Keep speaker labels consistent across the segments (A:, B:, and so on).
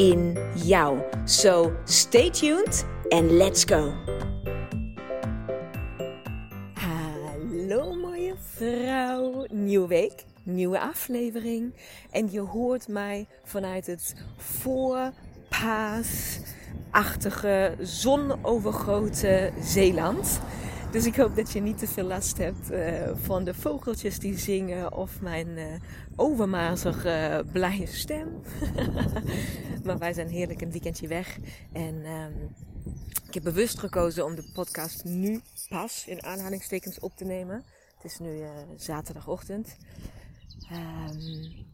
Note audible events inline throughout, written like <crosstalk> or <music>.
A: in jou. So stay tuned and let's go. Hallo mooie vrouw. Nieuwe week, nieuwe aflevering. En je hoort mij vanuit het voorpaasachtige, zonovergoten Zeeland. Dus ik hoop dat je niet te veel last hebt uh, van de vogeltjes die zingen of mijn uh, overmazige uh, blije stem. <laughs> maar wij zijn heerlijk een weekendje weg. En um, ik heb bewust gekozen om de podcast nu pas in aanhalingstekens op te nemen. Het is nu zaterdagochtend. Um,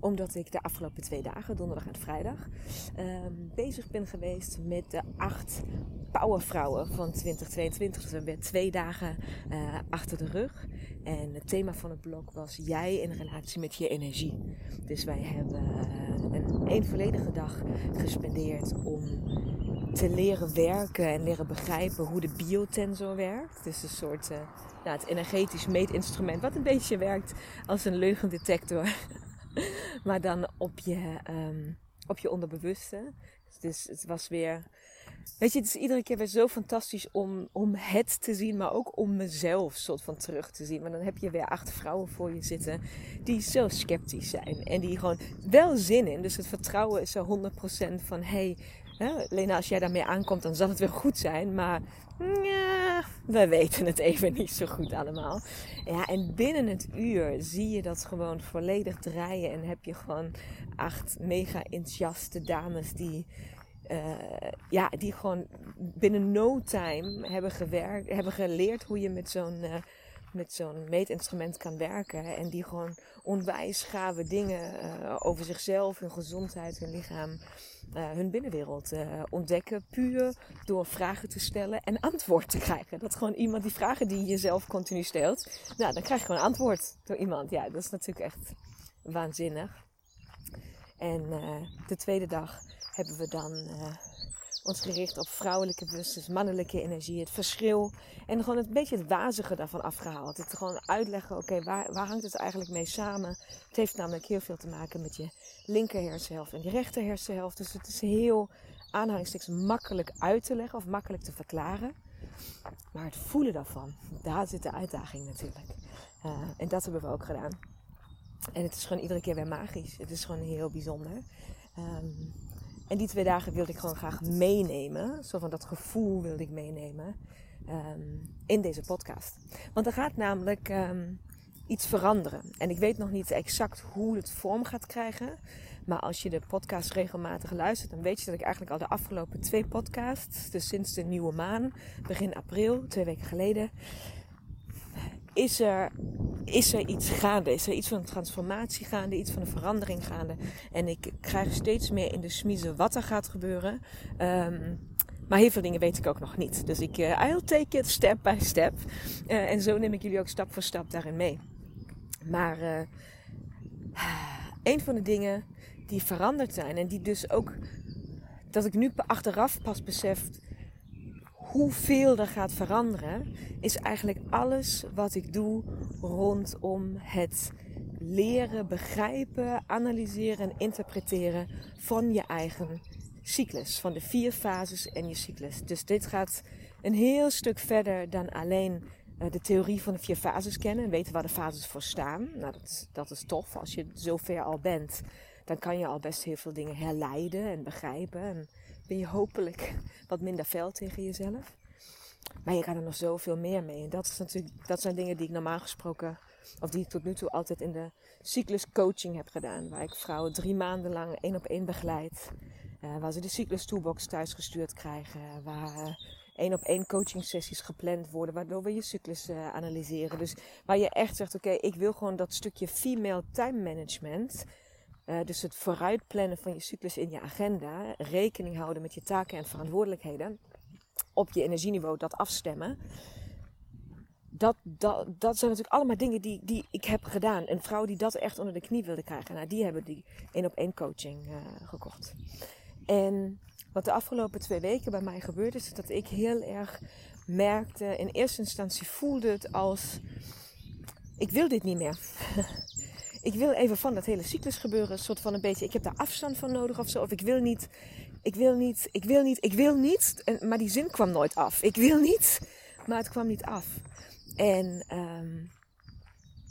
A: omdat ik de afgelopen twee dagen, donderdag en vrijdag, um, bezig ben geweest met de acht powervrouwen van 2022. Dus we hebben twee dagen uh, achter de rug. En het thema van het blog was jij in relatie met je energie. Dus wij hebben uh, een, een volledige dag gespendeerd om te leren werken en leren begrijpen hoe de biotensor werkt. Is een soort uh, nou, het energetisch meetinstrument wat een beetje werkt als een leugendetector. <laughs> <laughs> maar dan op je, um, op je onderbewuste. Dus het was weer. Weet je, het is iedere keer weer zo fantastisch om, om het te zien, maar ook om mezelf soort van terug te zien. Maar dan heb je weer acht vrouwen voor je zitten die zo sceptisch zijn. En die gewoon wel zin in. Dus het vertrouwen is zo 100% van hey, hè, Lena, als jij daarmee aankomt, dan zal het weer goed zijn. Maar ja, we weten het even niet zo goed allemaal. Ja, en binnen het uur zie je dat gewoon volledig draaien. En heb je gewoon acht mega enthousiaste dames die, uh, ja, die gewoon binnen no time hebben, gewerkt, hebben geleerd hoe je met zo'n uh, met zo'n meetinstrument kan werken. En die gewoon onwijs gave dingen uh, over zichzelf, hun gezondheid, hun lichaam, uh, hun binnenwereld uh, ontdekken. Puur door vragen te stellen en antwoord te krijgen. Dat gewoon iemand die vragen die je jezelf continu stelt. Nou, dan krijg je gewoon antwoord door iemand. Ja, dat is natuurlijk echt waanzinnig. En de tweede dag hebben we dan ons gericht op vrouwelijke bewustzijn, mannelijke energie, het verschil. En gewoon een beetje het wazige daarvan afgehaald. Het gewoon uitleggen, oké, waar, waar hangt het eigenlijk mee samen? Het heeft namelijk heel veel te maken met je linker hersenhelft en je rechter hersenhelft. Dus het is heel aanhalingstekens makkelijk uit te leggen of makkelijk te verklaren. Maar het voelen daarvan, daar zit de uitdaging natuurlijk. Uh, en dat hebben we ook gedaan. En het is gewoon iedere keer weer magisch. Het is gewoon heel bijzonder. Um, en die twee dagen wilde ik gewoon graag meenemen. Zo van dat gevoel wilde ik meenemen um, in deze podcast. Want er gaat namelijk um, iets veranderen. En ik weet nog niet exact hoe het vorm gaat krijgen. Maar als je de podcast regelmatig luistert, dan weet je dat ik eigenlijk al de afgelopen twee podcasts, dus sinds de nieuwe maan, begin april, twee weken geleden, is er, is er iets gaande? Is er iets van een transformatie gaande? Iets van een verandering gaande? En ik krijg steeds meer in de smiezen wat er gaat gebeuren. Um, maar heel veel dingen weet ik ook nog niet. Dus ik, uh, I'll take it step by step. Uh, en zo neem ik jullie ook stap voor stap daarin mee. Maar uh, een van de dingen die veranderd zijn en die dus ook dat ik nu achteraf pas beseft hoeveel er gaat veranderen, is eigenlijk alles wat ik doe rondom het leren, begrijpen, analyseren en interpreteren van je eigen cyclus. Van de vier fases en je cyclus. Dus dit gaat een heel stuk verder dan alleen uh, de theorie van de vier fases kennen en weten waar de fases voor staan. Nou, dat, dat is tof. Als je zover al bent, dan kan je al best heel veel dingen herleiden en begrijpen. En ben je hopelijk wat minder fel tegen jezelf. Maar je kan er nog zoveel meer mee. En dat, is natuurlijk, dat zijn dingen die ik normaal gesproken, of die ik tot nu toe altijd in de cyclus coaching heb gedaan. Waar ik vrouwen drie maanden lang één op één begeleid. Uh, waar ze de cyclus toolbox thuis gestuurd krijgen. Waar uh, één op één coaching sessies gepland worden. Waardoor we je cyclus uh, analyseren. Dus waar je echt zegt, oké, ik wil gewoon dat stukje female time management Uh, dus het vooruitplannen van je cyclus in je agenda, rekening houden met je taken en verantwoordelijkheden, op je energieniveau dat afstemmen. Dat, dat, dat zijn natuurlijk allemaal dingen die, die ik heb gedaan. Een vrouw die dat echt onder de knie wilde krijgen, nou, die hebben die één op één coaching uh, gekocht. En wat de afgelopen twee weken bij mij gebeurd is, is dat ik heel erg merkte, in eerste instantie voelde het als, ik wil dit niet meer. <laughs> ik wil even van dat hele cyclus gebeuren, een soort van een beetje, ik heb daar afstand van nodig of zo. Of ik wil niet, ik wil niet, ik wil niet, ik wil niet. En, maar die zin kwam nooit af. Ik wil niet, maar het kwam niet af. En um,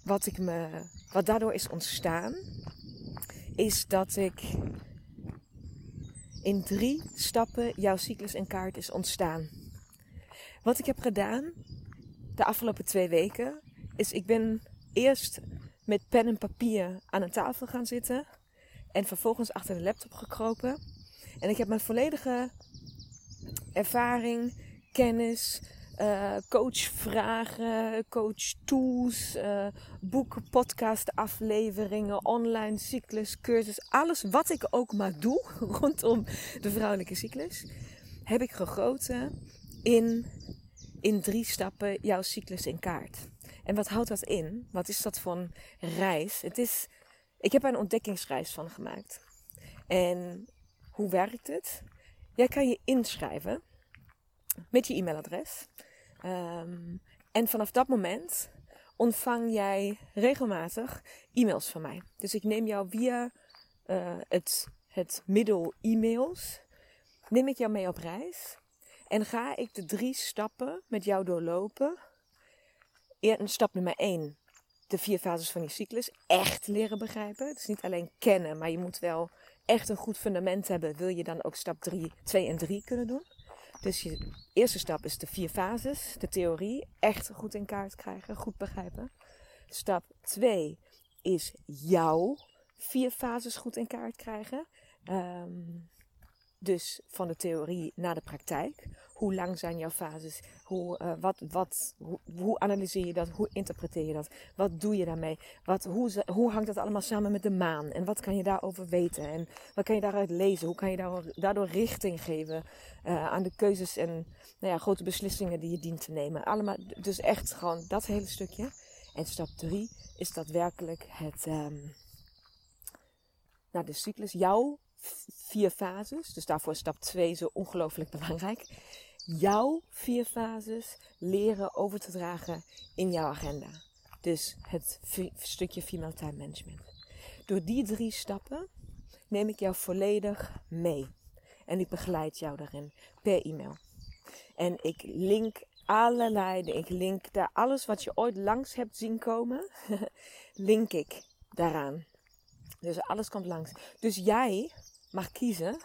A: wat, ik me, wat daardoor is ontstaan, is dat ik in drie stappen jouw cyclus en kaart is ontstaan. Wat ik heb gedaan de afgelopen twee weken, is ik ben eerst met pen en papier aan een tafel gaan zitten. En vervolgens achter de laptop gekropen. En ik heb mijn volledige ervaring, kennis, uh, coachvragen, coachtools, uh, boeken, podcast afleveringen, online cyclus, cursus. Alles wat ik ook maar doe <laughs> rondom de vrouwelijke cyclus. Heb ik gegoten in, in drie stappen jouw cyclus in kaart. En wat houdt dat in? Wat is dat voor een reis? Het is, ik heb er een ontdekkingsreis van gemaakt. En hoe werkt het? Jij kan je inschrijven met je e-mailadres. Um, en vanaf dat moment ontvang jij regelmatig e-mails van mij. Dus ik neem jou via uh, het, het middel e-mails, neem ik jou mee op reis. En ga ik de drie stappen met jou doorlopen stap nummer 1, de vier fases van je cyclus, echt leren begrijpen. Dus niet alleen kennen, maar je moet wel echt een goed fundament hebben. Wil je dan ook stap 3, 2 en 3 kunnen doen? Dus je eerste stap is de vier fases, de theorie, echt goed in kaart krijgen, goed begrijpen. Stap 2 is jouw vier fases goed in kaart krijgen. Um, dus van de theorie naar de praktijk. Hoe lang zijn jouw fases? Hoe, uh, wat, wat, hoe, analyseer je dat? Hoe interpreteer je dat? Wat doe je daarmee? Wat, hoe, hoe hangt dat allemaal samen met de maan? En wat kan je daarover weten? En wat kan je daaruit lezen? Hoe kan je daardoor, richting geven uh, aan de keuzes en nou ja, grote beslissingen die je dient te nemen? Allemaal, dus echt gewoon dat hele stukje. En stap 3 is daadwerkelijk het, um, de cyclus, jouw vier fases. Dus daarvoor is stap 2 zo ongelooflijk belangrijk. Jouw vier fases leren over te dragen in jouw agenda. Dus het stukje female time management. Door die drie stappen neem ik jou volledig mee. En ik begeleid jou daarin per e-mail. En ik link allerlei, ik link daar alles wat je ooit langs hebt zien komen, <laughs> link ik daaraan. Dus alles komt langs. Dus jij mag kiezen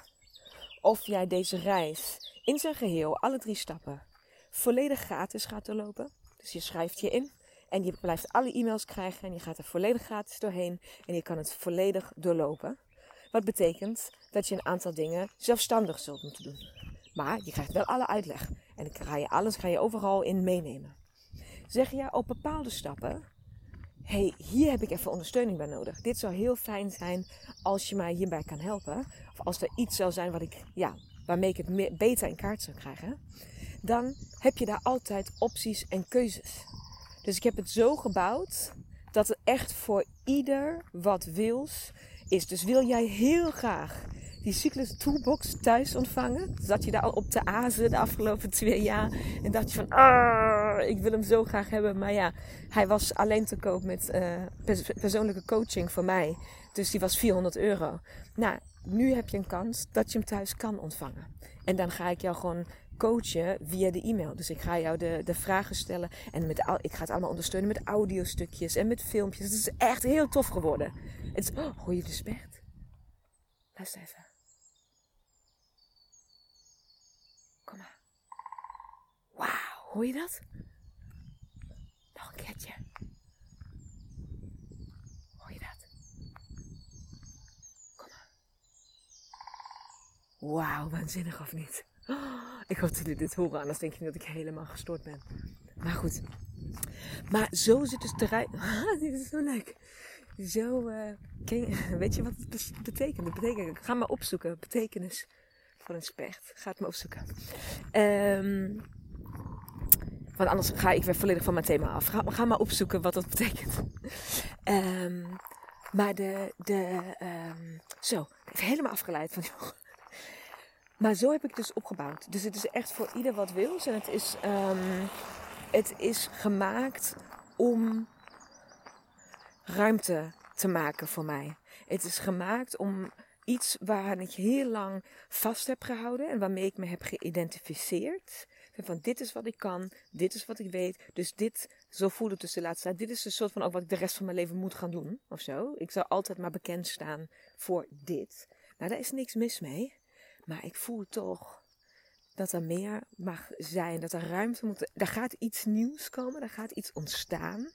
A: of jij deze reis in zijn geheel, alle drie stappen, volledig gratis gaat doorlopen. Dus je schrijft je in en je blijft alle e-mails krijgen en je gaat er volledig gratis doorheen en je kan het volledig doorlopen. Wat betekent dat je een aantal dingen zelfstandig zult moeten doen. Maar je krijgt wel alle uitleg en dan ga je alles ga je overal in meenemen. Zeg je op bepaalde stappen hey, hier heb ik even ondersteuning bij nodig. Dit zou heel fijn zijn als je mij hierbij kan helpen. Of als er iets zou zijn wat ik, ja, waarmee ik het meer, beter in kaart zou krijgen. Dan heb je daar altijd opties en keuzes. Dus ik heb het zo gebouwd dat het echt voor ieder wat wils is. Dus wil jij heel graag die Cyclus Toolbox thuis ontvangen. Zat je daar al op te azen de afgelopen twee jaar. En dacht je van, ah, ik wil hem zo graag hebben. Maar ja, hij was alleen te koop met uh, persoonlijke coaching voor mij. Dus die was 400 euro. Nou, nu heb je een kans dat je hem thuis kan ontvangen. En dan ga ik jou gewoon coachen via de e-mail. Dus ik ga jou de, de vragen stellen. En met, ik ga het allemaal ondersteunen met audiostukjes en met filmpjes. Het is echt heel tof geworden. Het is, oh? Luister even. Wauw, hoor je dat? Nog een keertje. Hoor je dat? Kom maar. Wauw, waanzinnig of niet? ik hoop dat jullie dit horen, anders denk je dat ik helemaal gestoord ben. Maar goed. Maar zo zit dus terrein. <laughs> dit is zo leuk. zo, uh, <laughs> weet je wat het betekent? Het betekent, ga maar opzoeken, betekenis van een specht. Ga het maar opzoeken. Um, want anders ga ik weer volledig van mijn thema af. Ga, maar opzoeken wat dat betekent. Um, maar de, de um, zo, helemaal afgeleid van Maar zo heb ik dus opgebouwd. Dus het is echt voor ieder wat wil. En het is, um, het is gemaakt om ruimte te maken voor mij. Het is gemaakt om iets waar ik heel lang vast heb gehouden en waarmee ik me heb geïdentificeerd. Van dit is wat ik kan, dit is wat ik weet. Dus dit, zo voelde dus de laatste tijd. Dit is een soort van ook wat ik de rest van mijn leven moet gaan doen. Of zo. Ik zou altijd maar bekend staan voor dit. Nou, daar is niks mis mee. Maar ik voel toch dat er meer mag zijn. Dat er ruimte moet. Er gaat iets nieuws komen. Er gaat iets ontstaan.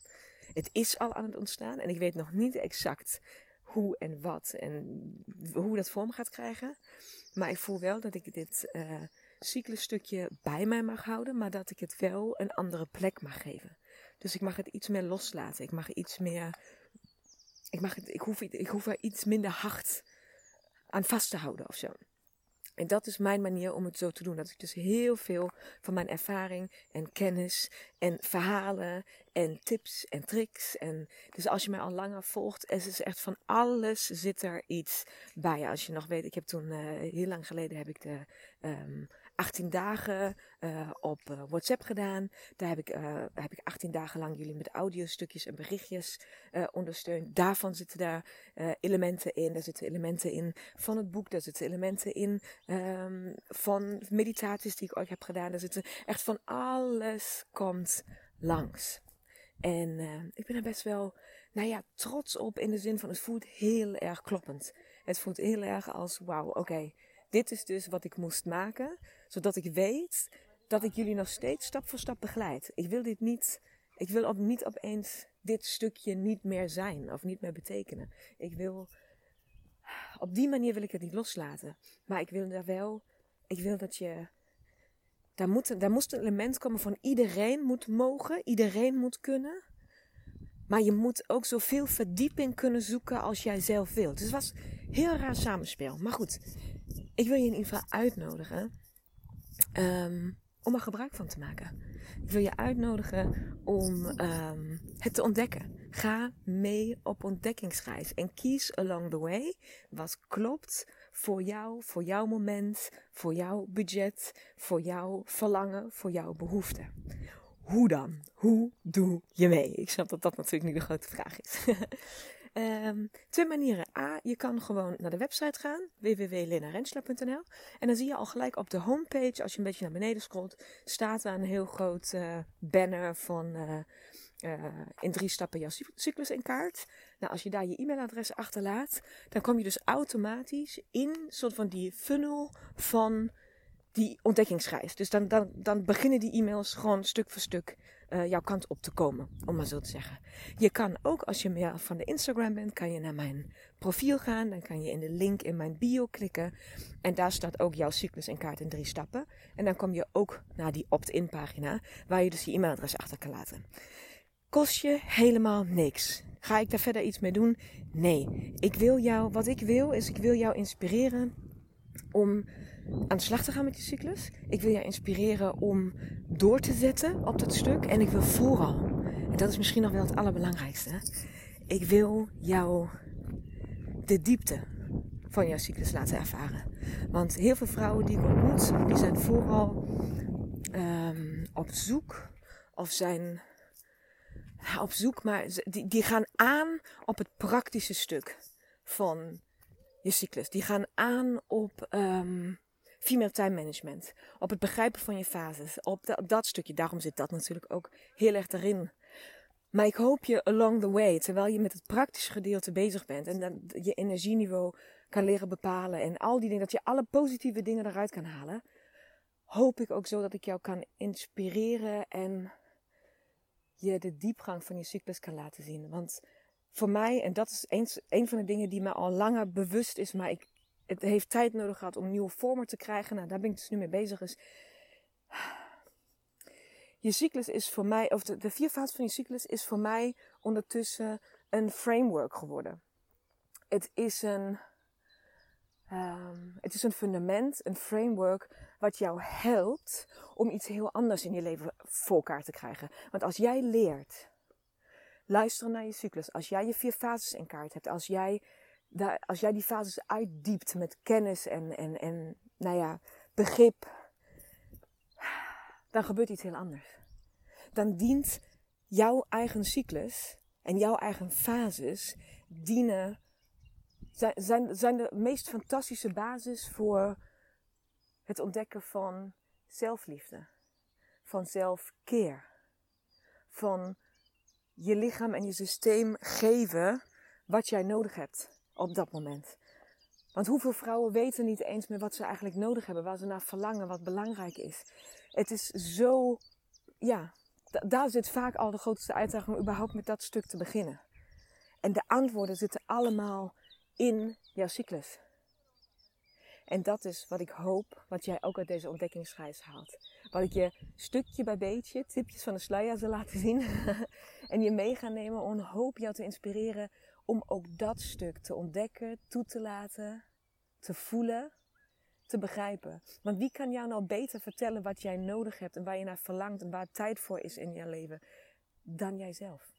A: Het is al aan het ontstaan. En ik weet nog niet exact hoe en wat en hoe dat vorm gaat krijgen. Maar ik voel wel dat ik dit uh, cyclusstukje bij mij mag houden, maar dat ik het wel een andere plek mag geven. Dus ik mag het iets meer loslaten. Ik mag iets meer. Ik, mag het, ik, hoef, ik hoef er iets minder hard aan vast te houden of zo. En dat is mijn manier om het zo te doen. Dat ik dus heel veel van mijn ervaring en kennis en verhalen en tips en tricks. En dus als je mij al langer volgt, is het echt van alles zit er iets bij. Als je nog weet, ik heb toen uh, heel lang geleden heb ik de um, 18 dagen uh, op uh, WhatsApp gedaan. Daar heb ik, uh, heb ik 18 dagen lang jullie met audiostukjes en berichtjes ondersteund. Daarvan zitten daar elementen in. Daar zitten elementen in van het boek. Daar zitten elementen in um, van meditaties die ik ooit heb gedaan. Daar zitten echt van alles komt langs. En ik ben er best wel, nou ja, trots op in de zin van het voelt heel erg kloppend. Het voelt heel erg als, wauw, oké. Dit is dus wat ik moest maken, zodat ik weet dat ik jullie nog steeds stap voor stap begeleid. Ik wil dit niet, ik wil op, niet opeens dit stukje niet meer zijn of niet meer betekenen. Ik wil, op die manier wil ik het niet loslaten. Maar ik wil daar wel, ik wil dat je, daar moet, daar moest een element komen van iedereen moet mogen, iedereen moet kunnen. Maar je moet ook zoveel verdieping kunnen zoeken als jij zelf wilt. Dus het was heel raar samenspel. Maar goed, ik wil je in ieder geval uitnodigen um, om er gebruik van te maken. Ik wil je uitnodigen om um, het te ontdekken. Ga mee op ontdekkingsreis en kies along the way wat klopt voor jou, voor jouw moment, voor jouw budget, voor jouw verlangen, voor jouw behoeften. Hoe dan? Hoe doe je mee? Ik snap dat dat natuurlijk nu de grote vraag is. <laughs> Um, twee manieren. A, je kan gewoon naar de website gaan, www.lenarensla.nl. En dan zie je al gelijk op de homepage, als je een beetje naar beneden scrolt, staat daar een heel groot uh, banner van uh, uh, in drie stappen jouw cyclus in kaart. Nou, als je daar je e-mailadres achterlaat, dan kom je dus automatisch in soort van die funnel van die ontdekkingsreis. Dus dan, dan, dan beginnen die e-mails gewoon stuk voor stuk uh, jouw kant op te komen, om maar zo te zeggen. Je kan ook, als je meer van de Instagram bent, kan je naar mijn profiel gaan. Dan kan je in de link in mijn bio klikken. En daar staat ook jouw cyclus en kaart in drie stappen. En dan kom je ook naar die opt-in pagina, waar je dus je e-mailadres achter kan laten. Kost je helemaal niks. Ga ik daar verder iets mee doen? Nee. Ik wil jou, wat ik wil, is ik wil jou inspireren om aan de slag te gaan met je cyclus. Ik wil je inspireren om door te zetten op dat stuk. En ik wil vooral, en dat is misschien nog wel het allerbelangrijkste, ik wil jou de diepte van jouw cyclus laten ervaren. Want heel veel vrouwen die ik ontmoet, die zijn vooral um, op zoek of zijn op zoek, maar die, gaan aan op het praktische stuk van je cyclus. Die gaan aan op um, female time management. Op het begrijpen van je fases. Op, dat stukje. Daarom zit dat natuurlijk ook heel erg erin. Maar ik hoop je along the way, terwijl je met het praktische gedeelte bezig bent en je energieniveau kan leren bepalen en al die dingen, dat je alle positieve dingen eruit kan halen, hoop ik ook zo dat ik jou kan inspireren en je de diepgang van je cyclus kan laten zien. Want voor mij, en dat is een, een van de dingen die me al langer bewust is, maar ik, het heeft tijd nodig gehad om nieuwe vormen te krijgen. Nou, daar ben ik dus nu mee bezig. Is, je cyclus is voor mij, of de, vier fases van je cyclus is voor mij ondertussen een framework geworden. Het is een, um, het is een fundament, een framework wat jou helpt om iets heel anders in je leven voor elkaar te krijgen. Want als jij leert luisteren naar je cyclus, als jij je vier fases in kaart hebt, als jij, als jij die fases uitdiept met kennis en, en, en nou ja, begrip, dan gebeurt iets heel anders. Dan dient jouw eigen cyclus en jouw eigen fases dienen, zijn, zijn de meest fantastische basis voor het ontdekken van zelfliefde, van zelfkeer, van je lichaam en je systeem geven wat jij nodig hebt op dat moment. Want hoeveel vrouwen weten niet eens meer wat ze eigenlijk nodig hebben, waar ze naar verlangen, wat belangrijk is. Het is zo, ja, daar zit vaak al de grootste uitdaging om überhaupt met dat stuk te beginnen. En de antwoorden zitten allemaal in jouw cyclus. En dat is wat ik hoop, wat jij ook uit deze ontdekkingsreis haalt. Wat ik je stukje bij beetje, tipjes van de sluier zal laten zien. <laughs> en je mee gaan nemen om hoop jou te inspireren om ook dat stuk te ontdekken, toe te laten, te voelen, te begrijpen. Want wie kan jou nou beter vertellen wat jij nodig hebt en waar je naar verlangt en waar tijd voor is in je leven dan jijzelf?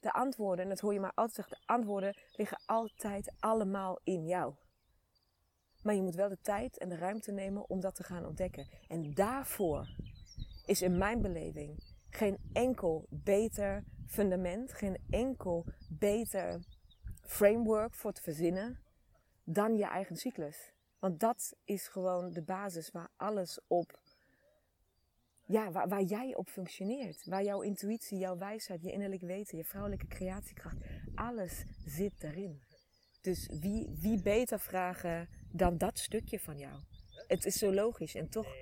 A: De antwoorden, en dat hoor je maar altijd zeggen, de antwoorden liggen altijd allemaal in jou. Maar je moet wel de tijd en de ruimte nemen om dat te gaan ontdekken. En daarvoor is in mijn beleving geen enkel beter fundament, geen enkel beter framework voor te verzinnen dan je eigen cyclus. Want dat is gewoon de basis waar alles op, ja, waar, waar jij op functioneert. Waar jouw intuïtie, jouw wijsheid, je innerlijk weten, je vrouwelijke creatiekracht, alles zit erin. Dus wie, wie beter vragen dan dat stukje van jou? Het is zo logisch en toch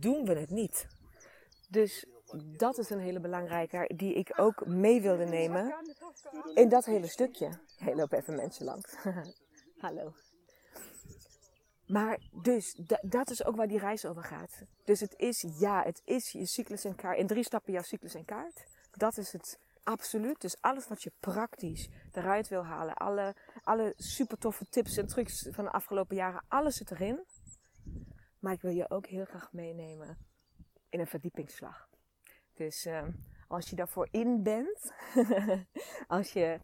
A: doen we het niet. Dus dat is een hele belangrijke die ik ook mee wilde nemen in dat hele stukje. Hey, loop even mensen langs. <laughs> Hallo. Maar dus, dat is ook waar die reis over gaat. Dus het is, ja, het is je cyclus en kaart. In drie stappen jouw cyclus en kaart. Dat is het absoluut. Dus alles wat je praktisch eruit wil halen. Alle, alle super toffe tips en trucs van de afgelopen jaren. Alles zit erin. Maar ik wil je ook heel graag meenemen in een verdiepingsslag. Dus uh, als je daarvoor in bent. <laughs> als je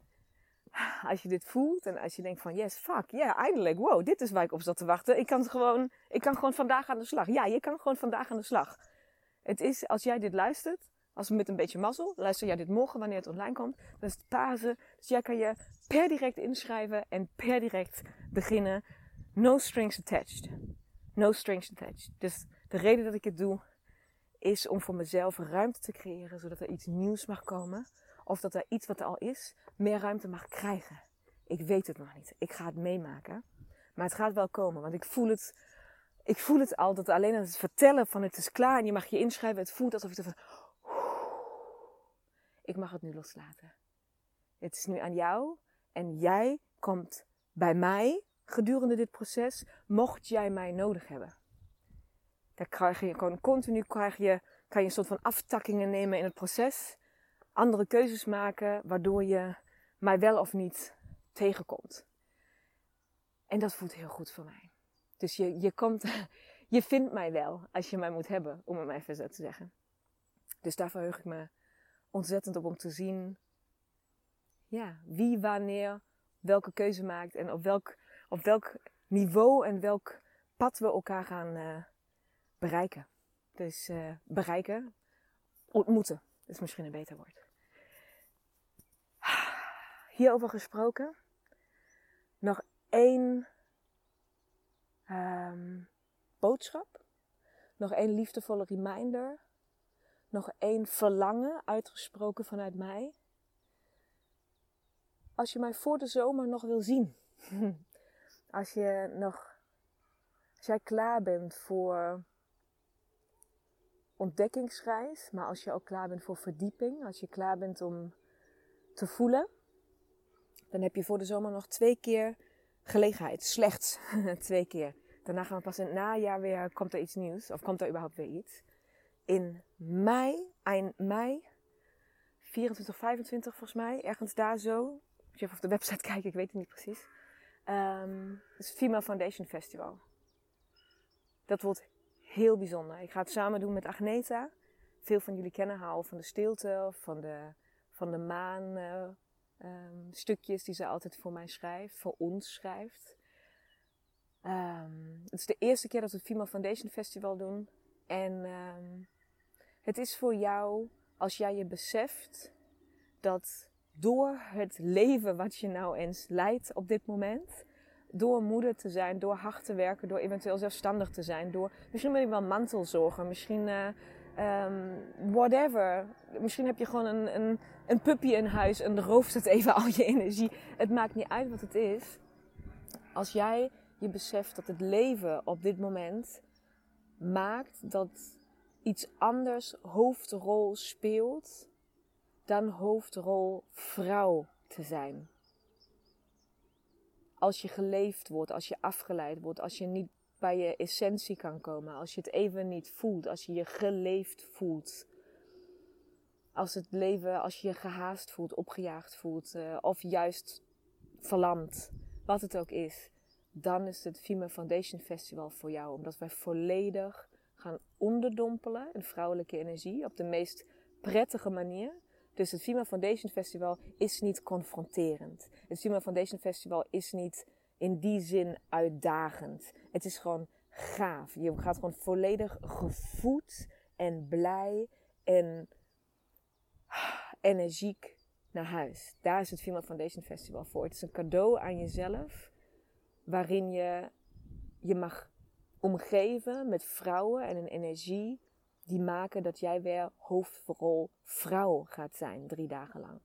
A: als je dit voelt en als je denkt van yes, fuck, ja, eindelijk, wow, dit is waar ik op zat te wachten. Ik kan, gewoon, ik kan gewoon vandaag aan de slag. Ja, je kan gewoon vandaag aan de slag. Het is, als jij dit luistert, als met een beetje mazzel, luister jij dit morgen wanneer het online komt, dan is het Pasen. Dus jij kan je per direct inschrijven en per direct beginnen. No strings attached. No strings attached. Dus de reden dat ik het doe, is om voor mezelf ruimte te creëren, zodat er iets nieuws mag komen. Of dat er iets wat er al is, meer ruimte mag krijgen. Ik weet het nog niet. Ik ga het meemaken. Maar het gaat wel komen, want ik voel het, ik voel het al dat alleen aan het vertellen van het is klaar en je mag je inschrijven, het voelt alsof je van, ik mag het nu loslaten. Het is nu aan jou en jij komt bij mij gedurende dit proces, mocht jij mij nodig hebben. Dan krijg je gewoon continu krijg je, kan je een soort van aftakkingen nemen in het proces andere keuzes maken waardoor je mij wel of niet tegenkomt. En dat voelt heel goed voor mij. Dus je, je, komt, <laughs> je vindt mij wel als je mij moet hebben, om het maar even zo te zeggen. Dus daar verheug ik me ontzettend op om te zien ja, wie wanneer welke keuze maakt en op welk, op welk niveau en welk pad we elkaar gaan uh, bereiken. Dus uh, bereiken, ontmoeten, is misschien een beter woord hierover gesproken. Nog één um, boodschap. Nog één liefdevolle reminder. Nog één verlangen uitgesproken vanuit mij. Als je mij voor de zomer nog wil zien. <laughs> Als je nog. Als jij klaar bent voor ontdekkingsreis, maar als je ook klaar bent voor verdieping, als je klaar bent om te voelen, dan heb je voor de zomer nog twee keer gelegenheid. Slechts <laughs> twee keer. Daarna gaan we pas in het najaar weer, komt er iets nieuws. Of komt er überhaupt weer iets. In mei, eind mei, 24, 25 volgens mij. Ergens daar zo. Als je even op de website <laughs> kijkt, ik weet het niet precies. Um, het is Female Foundation Festival. Dat wordt heel bijzonder. Ik ga het samen doen met Agneta. Veel van jullie kennen haar van de stilte van de, van de maan uh, um, stukjes die ze altijd voor mij schrijft, voor ons schrijft. Um, het is de eerste keer dat we het Female Foundation Festival doen. En um, het is voor jou als jij je beseft dat door het leven wat je nou eens leidt op dit moment, door moeder te zijn, door hard te werken, door eventueel zelfstandig te zijn, door misschien ben je wel mantelzorger, misschien uh, um, whatever. Misschien heb je gewoon een, een, een puppy in huis en rooft het even <laughs> al je energie. Het maakt niet uit wat het is. Als jij je beseft dat het leven op dit moment maakt dat iets anders hoofdrol speelt dan hoofdrol vrouw te zijn. Als je geleefd wordt, als je afgeleid wordt, als je niet bij je essentie kan komen, als je het even niet voelt, als je je geleefd voelt. Als het leven, als je je gehaast voelt, opgejaagd voelt, uh, of juist verlamd, wat het ook is, dan is het Female Foundation Festival voor jou. Omdat wij volledig gaan onderdompelen in vrouwelijke energie op de meest prettige manier. Dus het Female Foundation Festival is niet confronterend. Het Female Foundation Festival is niet in die zin uitdagend. Het is gewoon gaaf. Je gaat gewoon volledig gevoed en blij en energiek naar huis. Daar is het Female Foundation Festival voor. Het is een cadeau aan jezelf waarin je je mag omgeven met vrouwen en een energie die maken dat jij weer hoofdrol vrouw gaat zijn drie dagen lang.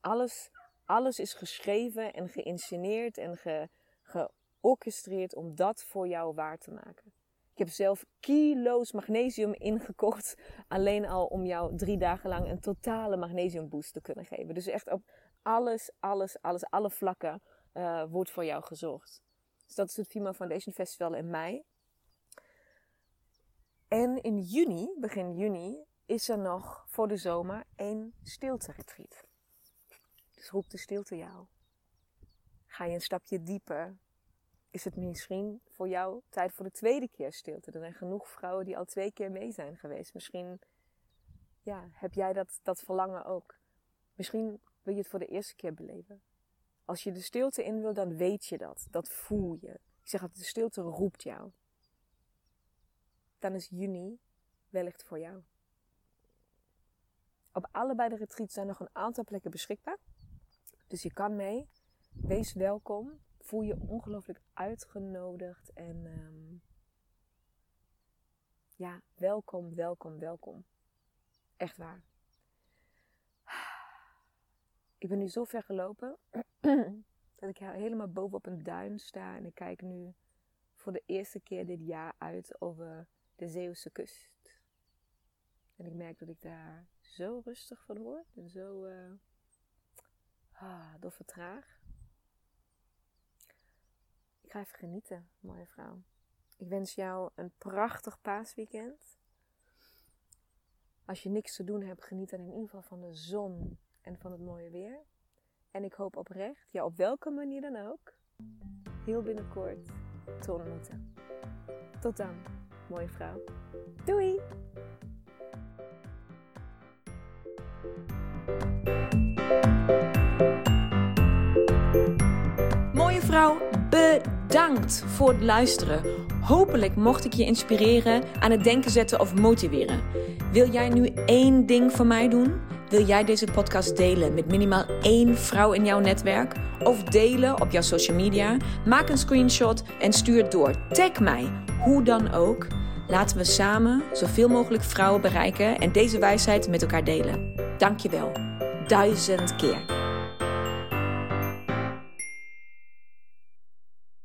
A: Alles, alles is geschreven en geïnsceneerd en ge, georchestreerd om dat voor jou waar te maken. Ik heb zelf kilo's magnesium ingekocht. Alleen al om jou drie dagen lang een totale magnesiumboost te kunnen geven. Dus echt op alles, alles, alles, alle vlakken uh, wordt voor jou gezorgd. Dus dat is het Female Foundation Festival in mei. En in juni, begin juni, is er nog voor de zomer een stilte-retreat. Dus roep de stilte jou. Ga je een stapje dieper, is het misschien voor jou tijd voor de tweede keer stilte. Er zijn genoeg vrouwen die al twee keer mee zijn geweest. Misschien ja, heb jij dat, dat verlangen ook. Misschien wil je het voor de eerste keer beleven. Als je de stilte in wil, dan weet je dat. Dat voel je. Ik zeg dat de stilte roept jou. Dan is juni wellicht voor jou. Op allebei de retreats zijn nog een aantal plekken beschikbaar. Dus je kan mee. Wees welkom. Voel je ongelooflijk uitgenodigd. En um, ja, welkom, welkom, welkom. Echt waar. Ik ben nu zo ver gelopen <clears throat> dat ik helemaal boven op een duin sta en ik kijk nu voor de eerste keer dit jaar uit over de Zeeuwse kust. En ik merk dat ik daar zo rustig van word en zo uh, ah, door vertraag. Ik ga even genieten, mooie vrouw. Ik wens jou een prachtig paasweekend. Als je niks te doen hebt, geniet dan in ieder geval van de zon en van het mooie weer. En ik hoop oprecht, ja op welke manier dan ook, heel binnenkort te ontmoeten. Tot dan, mooie vrouw. Doei! Mooie vrouw, bedankt voor het luisteren. Hopelijk mocht ik je inspireren, aan het denken zetten of motiveren. Wil jij nu één ding voor mij doen? Wil jij deze podcast delen met minimaal één vrouw in jouw netwerk? Of delen op jouw social media? Maak een screenshot en stuur het door. Tag mij, hoe dan ook. Laten we samen zoveel mogelijk vrouwen bereiken en deze wijsheid met elkaar delen. Dankjewel. Duizend keer.